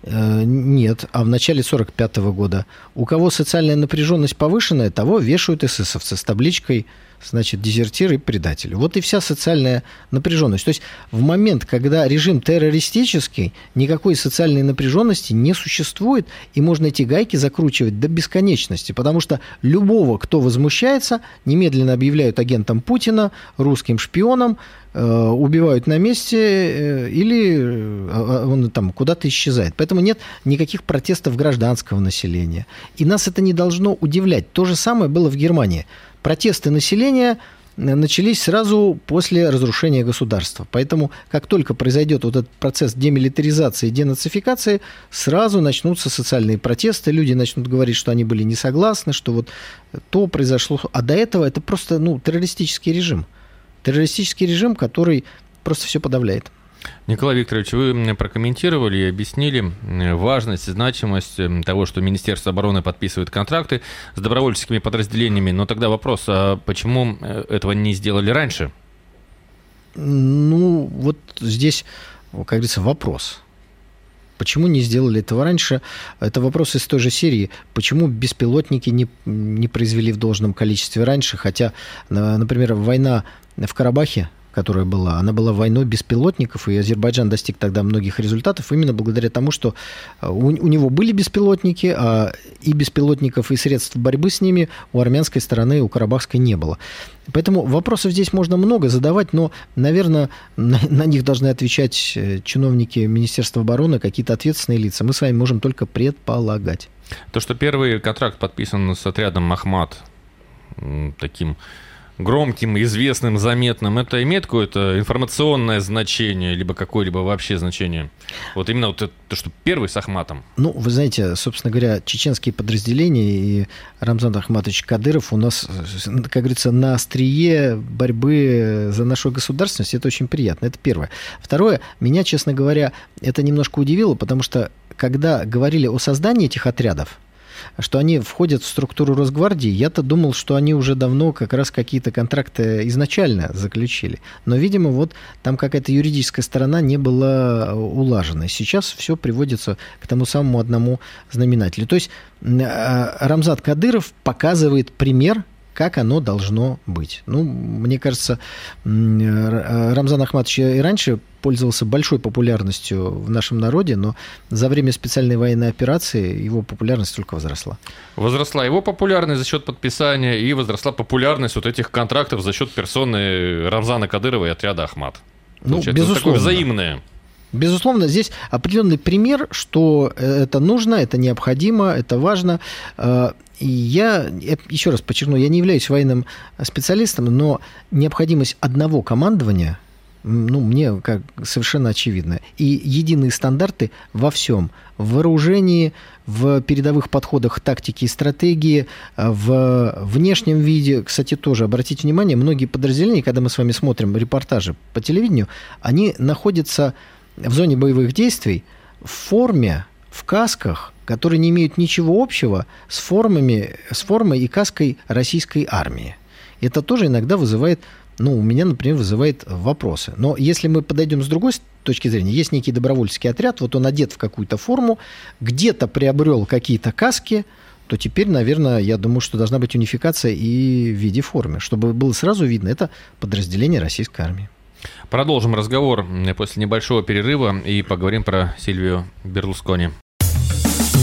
Speaker 3: Э, нет, а в начале 45 года. У кого социальная напряженность повышенная, того вешают эсэсовцы с табличкой значит, дезертир и предатель. Вот и вся социальная напряженность. То есть в момент, когда режим террористический, никакой социальной напряженности не существует, и можно эти гайки закручивать до бесконечности, потому что любого, кто возмущается, немедленно объявляют агентом Путина, русским шпионом, убивают на месте э, или э, он там куда-то исчезает. Поэтому нет никаких протестов гражданского населения. И нас это не должно удивлять. То же самое было в Германии протесты населения э, начались сразу после разрушения государства. Поэтому, как только произойдет вот этот процесс демилитаризации и денацификации, сразу начнутся социальные протесты, люди начнут говорить, что они были не согласны, что вот то произошло. А до этого это просто ну, террористический режим. Террористический режим, который просто все подавляет.
Speaker 2: Николай Викторович, вы прокомментировали и объяснили важность и значимость того, что Министерство обороны подписывает контракты с добровольческими подразделениями. Но тогда вопрос, а почему этого не сделали раньше?
Speaker 3: Ну, вот здесь, как говорится, вопрос. Почему не сделали этого раньше? Это вопрос из той же серии. Почему беспилотники не, не произвели в должном количестве раньше? Хотя, например, война в Карабахе которая была, она была войной беспилотников, и Азербайджан достиг тогда многих результатов именно благодаря тому, что э, у, у него были беспилотники, а и беспилотников, и средств борьбы с ними у армянской стороны, у карабахской не было. Поэтому вопросов здесь можно много задавать, но, наверное, на, на них должны отвечать э, чиновники Министерства обороны, какие-то ответственные лица. Мы с вами можем только предполагать.
Speaker 2: То, что первый контракт подписан с отрядом «Махмат», таким громким, известным, заметным, это имеет какое-то информационное значение, либо какое-либо вообще значение? Вот именно вот это, то, что первый с Ахматом.
Speaker 3: Ну, вы знаете, собственно говоря, чеченские подразделения и Рамзан Ахматович Кадыров у нас, как говорится, на острие борьбы за нашу государственность. Это очень приятно. Это первое. Второе, меня, честно говоря, это немножко удивило, потому что когда говорили о создании этих отрядов, что они входят в структуру Росгвардии, я-то думал, что они уже давно как раз какие-то контракты изначально заключили. Но, видимо, вот там какая-то юридическая сторона не была улажена. Сейчас все приводится к тому самому одному знаменателю. То есть а, Рамзат Кадыров показывает пример как оно должно быть. Ну, мне кажется, Рамзан Ахматович и раньше пользовался большой популярностью в нашем народе, но за время специальной военной операции его популярность только возросла.
Speaker 2: Возросла его популярность за счет подписания и возросла популярность вот этих контрактов за счет персоны Рамзана Кадырова и отряда Ахмат.
Speaker 3: Ну, Получается, безусловно.
Speaker 2: такое взаимное.
Speaker 3: Безусловно, здесь определенный пример, что это нужно, это необходимо, это важно. Я, еще раз подчеркну, я не являюсь военным специалистом, но необходимость одного командования, ну, мне как совершенно очевидно. И единые стандарты во всем. В вооружении, в передовых подходах тактики и стратегии, в внешнем виде. Кстати, тоже обратите внимание, многие подразделения, когда мы с вами смотрим репортажи по телевидению, они находятся в зоне боевых действий в форме, в касках, которые не имеют ничего общего с, формами, с формой и каской российской армии. Это тоже иногда вызывает, ну, у меня, например, вызывает вопросы. Но если мы подойдем с другой точки зрения, есть некий добровольческий отряд, вот он одет в какую-то форму, где-то приобрел какие-то каски, то теперь, наверное, я думаю, что должна быть унификация и в виде формы, чтобы было сразу видно, это подразделение российской армии.
Speaker 2: Продолжим разговор после небольшого перерыва и поговорим про Сильвию Берлускони.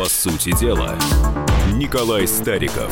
Speaker 1: По сути дела, Николай Стариков.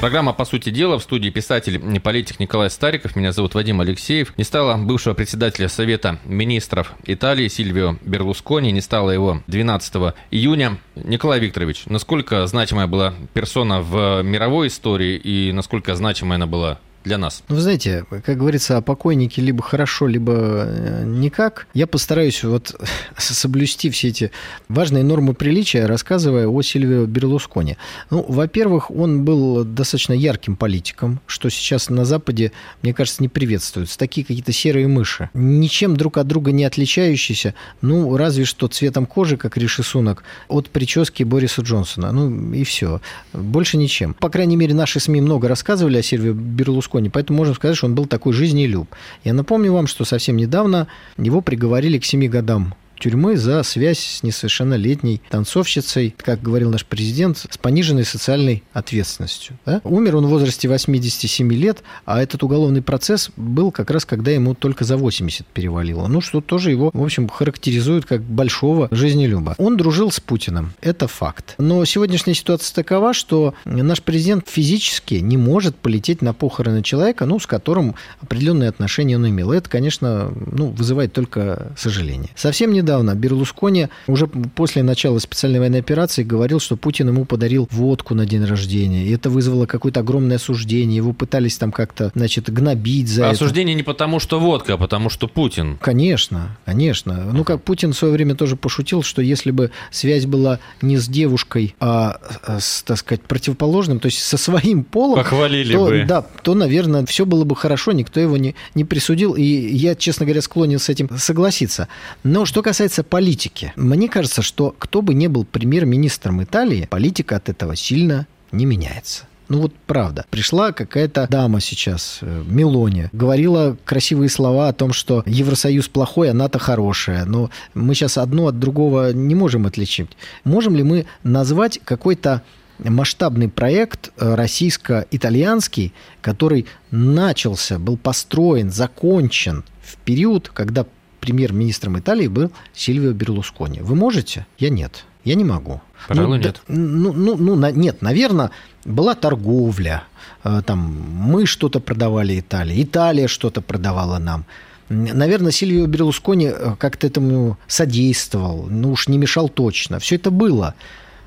Speaker 2: Программа «По сути дела» в студии писатель и политик Николай Стариков. Меня зовут Вадим Алексеев. Не стало бывшего председателя Совета министров Италии Сильвио Берлускони. Не стало его 12 июня. Николай Викторович, насколько значимая была персона в мировой истории и насколько значимая она была для нас?
Speaker 3: Ну, вы знаете, как говорится, о покойнике либо хорошо, либо э, никак. Я постараюсь вот соблюсти все эти важные нормы приличия, рассказывая о Сильвио Берлускони. Ну, во-первых, он был достаточно ярким политиком, что сейчас на Западе, мне кажется, не приветствуется. Такие какие-то серые мыши, ничем друг от друга не отличающиеся, ну, разве что цветом кожи, как Риши Сунок, от прически Бориса Джонсона. Ну, и все. Больше ничем. По крайней мере, наши СМИ много рассказывали о Сильвио Берлускони, Берлускони, поэтому можем сказать, что он был такой жизнелюб. Я напомню вам, что совсем недавно его приговорили к семи годам тюрьмы за связь с несовершеннолетней танцовщицей, как говорил наш президент, с пониженной социальной ответственностью. Да? Умер он в возрасте 87 лет, а этот уголовный процесс был как раз, когда ему только за 80 перевалило. Ну, что тоже его, в общем, характеризует как большого жизнелюба. Он дружил с Путиным, это факт. Но сегодняшняя ситуация такова, что наш президент физически не может полететь на похороны человека, ну, с которым определенные отношения он имел. Это, конечно, ну, вызывает только сожаление. Совсем не недавно Берлускони уже после начала специальной военной операции говорил, что Путин ему подарил водку на день рождения. И это вызвало какое-то огромное осуждение. Его пытались там как-то, значит, гнобить за
Speaker 2: а
Speaker 3: это.
Speaker 2: Осуждение не потому, что водка, а потому, что Путин.
Speaker 3: Конечно, конечно. Ну, как Путин в свое время тоже пошутил, что если бы связь была не с девушкой, а с, так сказать, противоположным, то есть со своим полом...
Speaker 2: Похвалили
Speaker 3: то,
Speaker 2: бы.
Speaker 3: Да, то, наверное, все было бы хорошо, никто его не, не присудил. И я, честно говоря, склонен с этим согласиться. Но что касается касается политики, мне кажется, что кто бы ни был премьер-министром Италии, политика от этого сильно не меняется. Ну вот правда. Пришла какая-то дама сейчас, э, Мелония, говорила красивые слова о том, что Евросоюз плохой, а НАТО хорошая. Но мы сейчас одно от другого не можем отличить. Можем ли мы назвать какой-то масштабный проект э, российско-итальянский, который начался, был построен, закончен в период, когда премьер-министром Италии был Сильвио Берлускони. Вы можете? Я нет. Я не могу.
Speaker 2: Пожалуй, ну, нет.
Speaker 3: Ну, ну, ну, на, нет, наверное, была торговля. Э, там мы что-то продавали Италии, Италия что-то продавала нам. Наверное, Сильвио Берлускони э, как-то этому содействовал, ну уж не мешал точно. Все это было.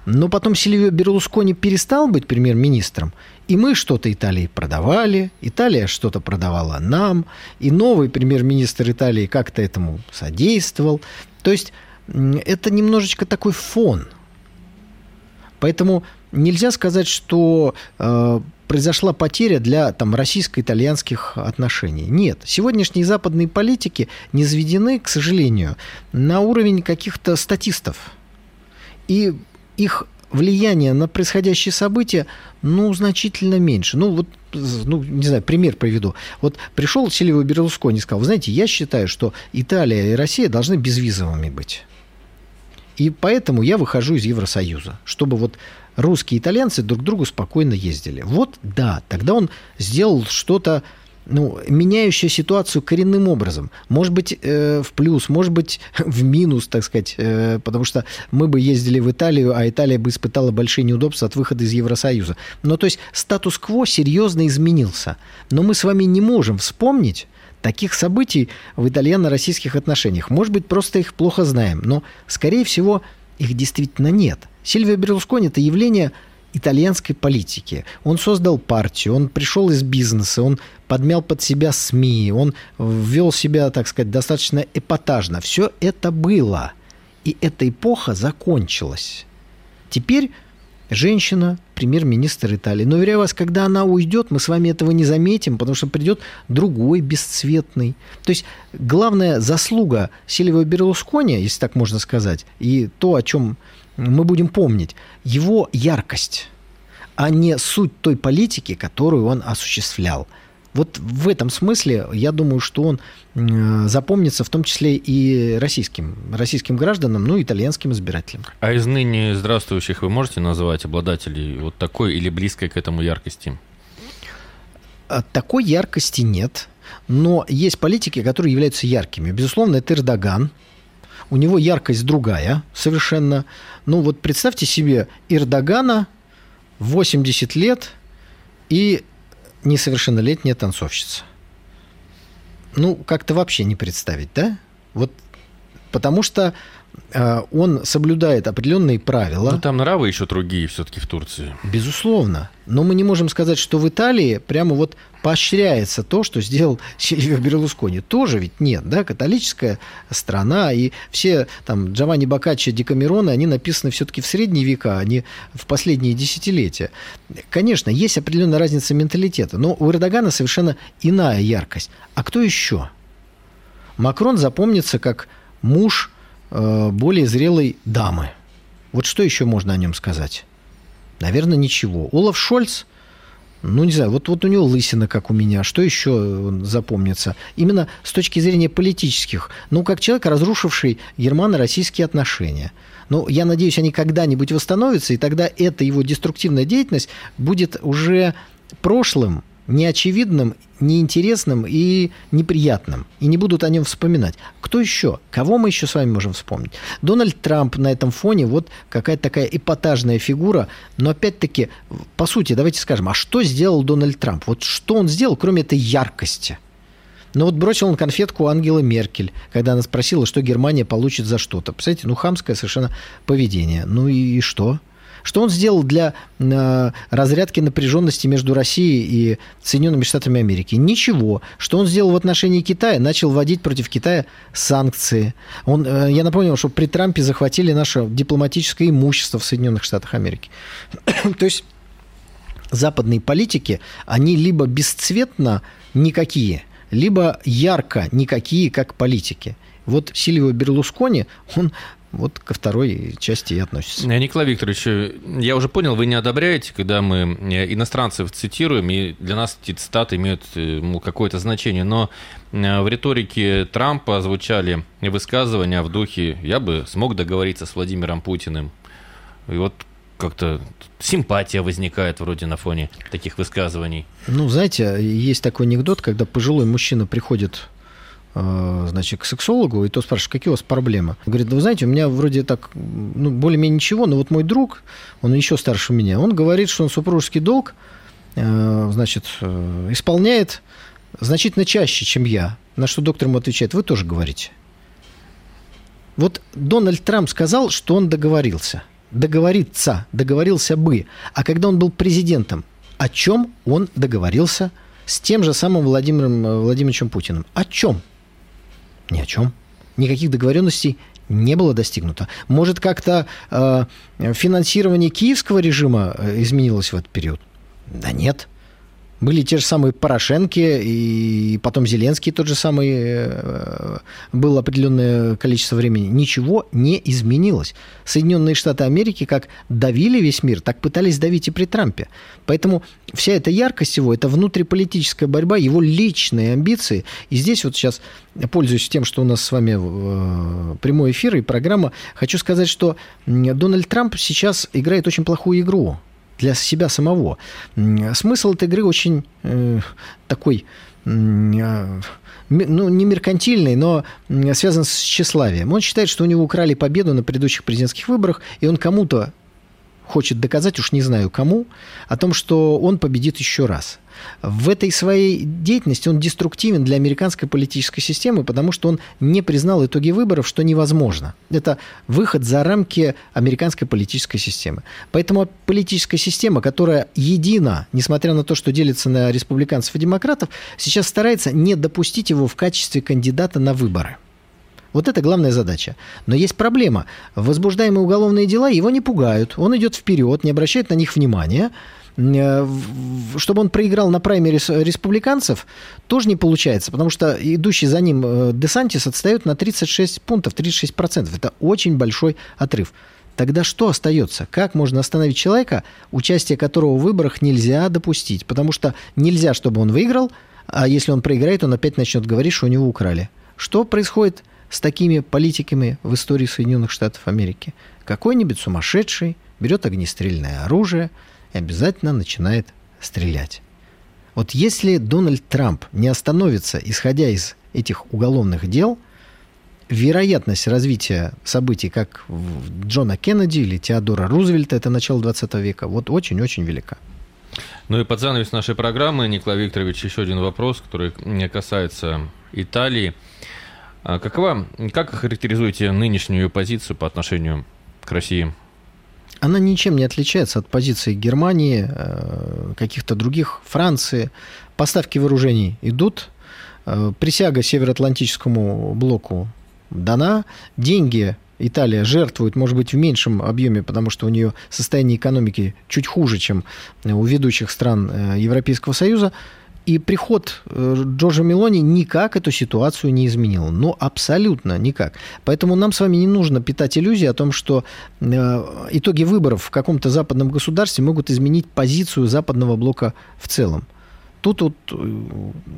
Speaker 3: Но потом Сильвио Берлускони перестал быть премьер-министром, и мы что-то Италии продавали, Италия что-то продавала нам, и новый премьер-министр Италии как-то этому содействовал. То есть это немножечко такой фон. Поэтому нельзя сказать, что э, произошла потеря для там, российско-итальянских отношений. Нет. Сегодняшние западные политики не заведены, к сожалению, на уровень каких-то статистов. И их влияние на происходящие события, ну, значительно меньше. Ну, вот, ну, не знаю, пример приведу. Вот пришел Сильвио Берлускони и сказал, вы знаете, я считаю, что Италия и Россия должны безвизовыми быть. И поэтому я выхожу из Евросоюза, чтобы вот русские и итальянцы друг к другу спокойно ездили. Вот да, тогда он сделал что-то ну, меняющая ситуацию коренным образом. Может быть, э, в плюс, может быть, в минус, так сказать, э, потому что мы бы ездили в Италию, а Италия бы испытала большие неудобства от выхода из Евросоюза. Но то есть статус-кво серьезно изменился. Но мы с вами не можем вспомнить таких событий в итальяно-российских отношениях. Может быть, просто их плохо знаем, но, скорее всего, их действительно нет. Сильвио Берлускони – это явление итальянской политики. Он создал партию, он пришел из бизнеса, он подмял под себя СМИ, он ввел себя, так сказать, достаточно эпатажно. Все это было. И эта эпоха закончилась. Теперь женщина, премьер-министр Италии. Но, уверяю вас, когда она уйдет, мы с вами этого не заметим, потому что придет другой бесцветный. То есть главная заслуга Сильвио Берлускони, если так можно сказать, и то, о чем мы будем помнить, его яркость, а не суть той политики, которую он осуществлял. Вот в этом смысле я думаю, что он запомнится в том числе и российским, российским гражданам, ну и итальянским избирателям.
Speaker 2: А из ныне здравствующих вы можете называть обладателей вот такой или близкой к этому яркости?
Speaker 3: А, такой яркости нет. Но есть политики, которые являются яркими. Безусловно, это Эрдоган. У него яркость другая совершенно. Ну вот представьте себе Эрдогана 80 лет и несовершеннолетняя танцовщица. Ну, как-то вообще не представить, да? Вот потому что он соблюдает определенные правила.
Speaker 2: Ну, там нравы еще другие все-таки в Турции.
Speaker 3: Безусловно. Но мы не можем сказать, что в Италии прямо вот поощряется то, что сделал Сильвио Берлускони. Тоже ведь нет, да, католическая страна, и все там Джованни Боккаччо, Декамероны, они написаны все-таки в средние века, а не в последние десятилетия. Конечно, есть определенная разница менталитета, но у Эрдогана совершенно иная яркость. А кто еще? Макрон запомнится как муж э, более зрелой дамы. Вот что еще можно о нем сказать? Наверное, ничего. Олаф Шольц, ну, не знаю, вот, вот у него лысина, как у меня. Что еще запомнится? Именно с точки зрения политических. Ну, как человек, разрушивший германо-российские отношения. Ну, я надеюсь, они когда-нибудь восстановятся, и тогда эта его деструктивная деятельность будет уже прошлым, неочевидным, неинтересным и неприятным. И не будут о нем вспоминать. Кто еще? Кого мы еще с вами можем вспомнить? Дональд Трамп на этом фоне вот какая-то такая эпатажная фигура. Но опять-таки, по сути, давайте скажем, а что сделал Дональд Трамп? Вот что он сделал, кроме этой яркости? Ну вот бросил он конфетку Ангела Меркель, когда она спросила, что Германия получит за что-то. Представляете, ну хамское совершенно поведение. Ну и, и что? Что он сделал для э, разрядки напряженности между Россией и Соединенными Штатами Америки? Ничего. Что он сделал в отношении Китая? Начал вводить против Китая санкции. Он, э, я напомню, что при Трампе захватили наше дипломатическое имущество в Соединенных Штатах Америки. То есть западные политики, они либо бесцветно никакие, либо ярко никакие, как политики. Вот Сильвио Берлускони, он вот ко второй части и относится.
Speaker 2: Э, Николай Викторович, э, я уже понял, вы не одобряете, когда мы э, иностранцев цитируем, и для нас эти цитаты имеют какое-то значение, но в риторике Трампа звучали высказывания в духе «я бы смог договориться с Владимиром Путиным». И вот как-то симпатия возникает вроде на фоне таких высказываний.
Speaker 3: Ну, знаете, есть такой анекдот, когда пожилой мужчина приходит значит, к сексологу, и то спрашивает, какие у вас проблемы? Он говорит, вы знаете, у меня вроде так, ну, более-менее ничего, но вот мой друг, он еще старше меня, он говорит, что он супружеский долг, э, значит, э, исполняет значительно чаще, чем я. На что доктор ему отвечает, вы тоже говорите. Вот Дональд Трамп сказал, что он договорился. Договориться, договорился бы. А когда он был президентом, о чем он договорился с тем же самым Владимиром Владимировичем Путиным? О чем? Ни о чем. Никаких договоренностей не было достигнуто. Может, как-то э, финансирование киевского режима э, изменилось в этот период? Да нет. Были те же самые Порошенки, и потом Зеленский тот же самый, э, было определенное количество времени. Ничего не изменилось. Соединенные Штаты Америки как давили весь мир, так пытались давить и при Трампе. Поэтому вся эта яркость его, это внутриполитическая борьба, его личные амбиции. И здесь вот сейчас, пользуясь тем, что у нас с вами э, прямой эфир и программа, хочу сказать, что Дональд Трамп сейчас играет очень плохую игру для себя самого. Смысл этой игры очень э, такой э, ну, не меркантильный, но связан с тщеславием. Он считает, что у него украли победу на предыдущих президентских выборах, и он кому-то хочет доказать, уж не знаю кому, о том, что он победит еще раз. В этой своей деятельности он деструктивен для американской политической системы, потому что он не признал итоги выборов, что невозможно. Это выход за рамки американской политической системы. Поэтому политическая система, которая едина, несмотря на то, что делится на республиканцев и демократов, сейчас старается не допустить его в качестве кандидата на выборы. Вот это главная задача. Но есть проблема. Возбуждаемые уголовные дела его не пугают. Он идет вперед, не обращает на них внимания. Э, чтобы он проиграл на праймере республиканцев, тоже не получается, потому что идущий за ним э, Десантис отстает на 36 пунктов, 36%. Это очень большой отрыв. Тогда что остается? Как можно остановить человека, участие которого в выборах нельзя допустить? Потому что нельзя, чтобы он выиграл, а если он проиграет, он опять начнет говорить, что у него украли. Что происходит с такими политиками в истории Соединенных Штатов Америки. Какой-нибудь сумасшедший берет огнестрельное оружие обязательно начинает стрелять. Вот если Дональд Трамп не остановится, исходя из этих уголовных дел, вероятность развития событий, как Джона Кеннеди или Теодора Рузвельта, это начало 20 века, вот очень-очень велика.
Speaker 2: Ну и под занавес нашей программы, Николай Викторович, еще один вопрос, который касается Италии. А какова, как характеризуете нынешнюю позицию по отношению к России?
Speaker 3: Она ничем не отличается от позиции Германии, э, каких-то других, Франции. Поставки вооружений идут. Э, присяга Североатлантическому блоку дана. Деньги Италия жертвует, может быть, в меньшем объеме, потому что у нее состояние экономики чуть хуже, чем у ведущих стран э, Европейского Союза. И приход э, Джорджа Мелони никак эту ситуацию не изменил. Ну, абсолютно никак. Поэтому нам с вами не нужно питать иллюзии о том, что э, итоги выборов в каком-то западном государстве могут изменить позицию западного блока в целом. Тут вот э,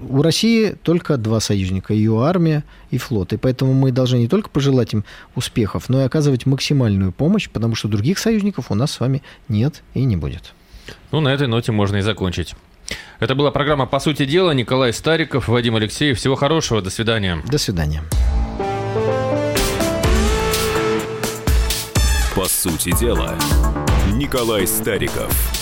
Speaker 3: у России только два союзника, ее армия и флот. И поэтому мы должны не только пожелать им успехов, но и оказывать максимальную помощь, потому что других союзников у нас с вами нет и не будет.
Speaker 2: Ну, на этой ноте можно и закончить. Это была программа «По сути дела». Николай Стариков, Вадим Алексеев. Всего хорошего. До свидания.
Speaker 3: До свидания.
Speaker 1: По сути дела, Николай Стариков.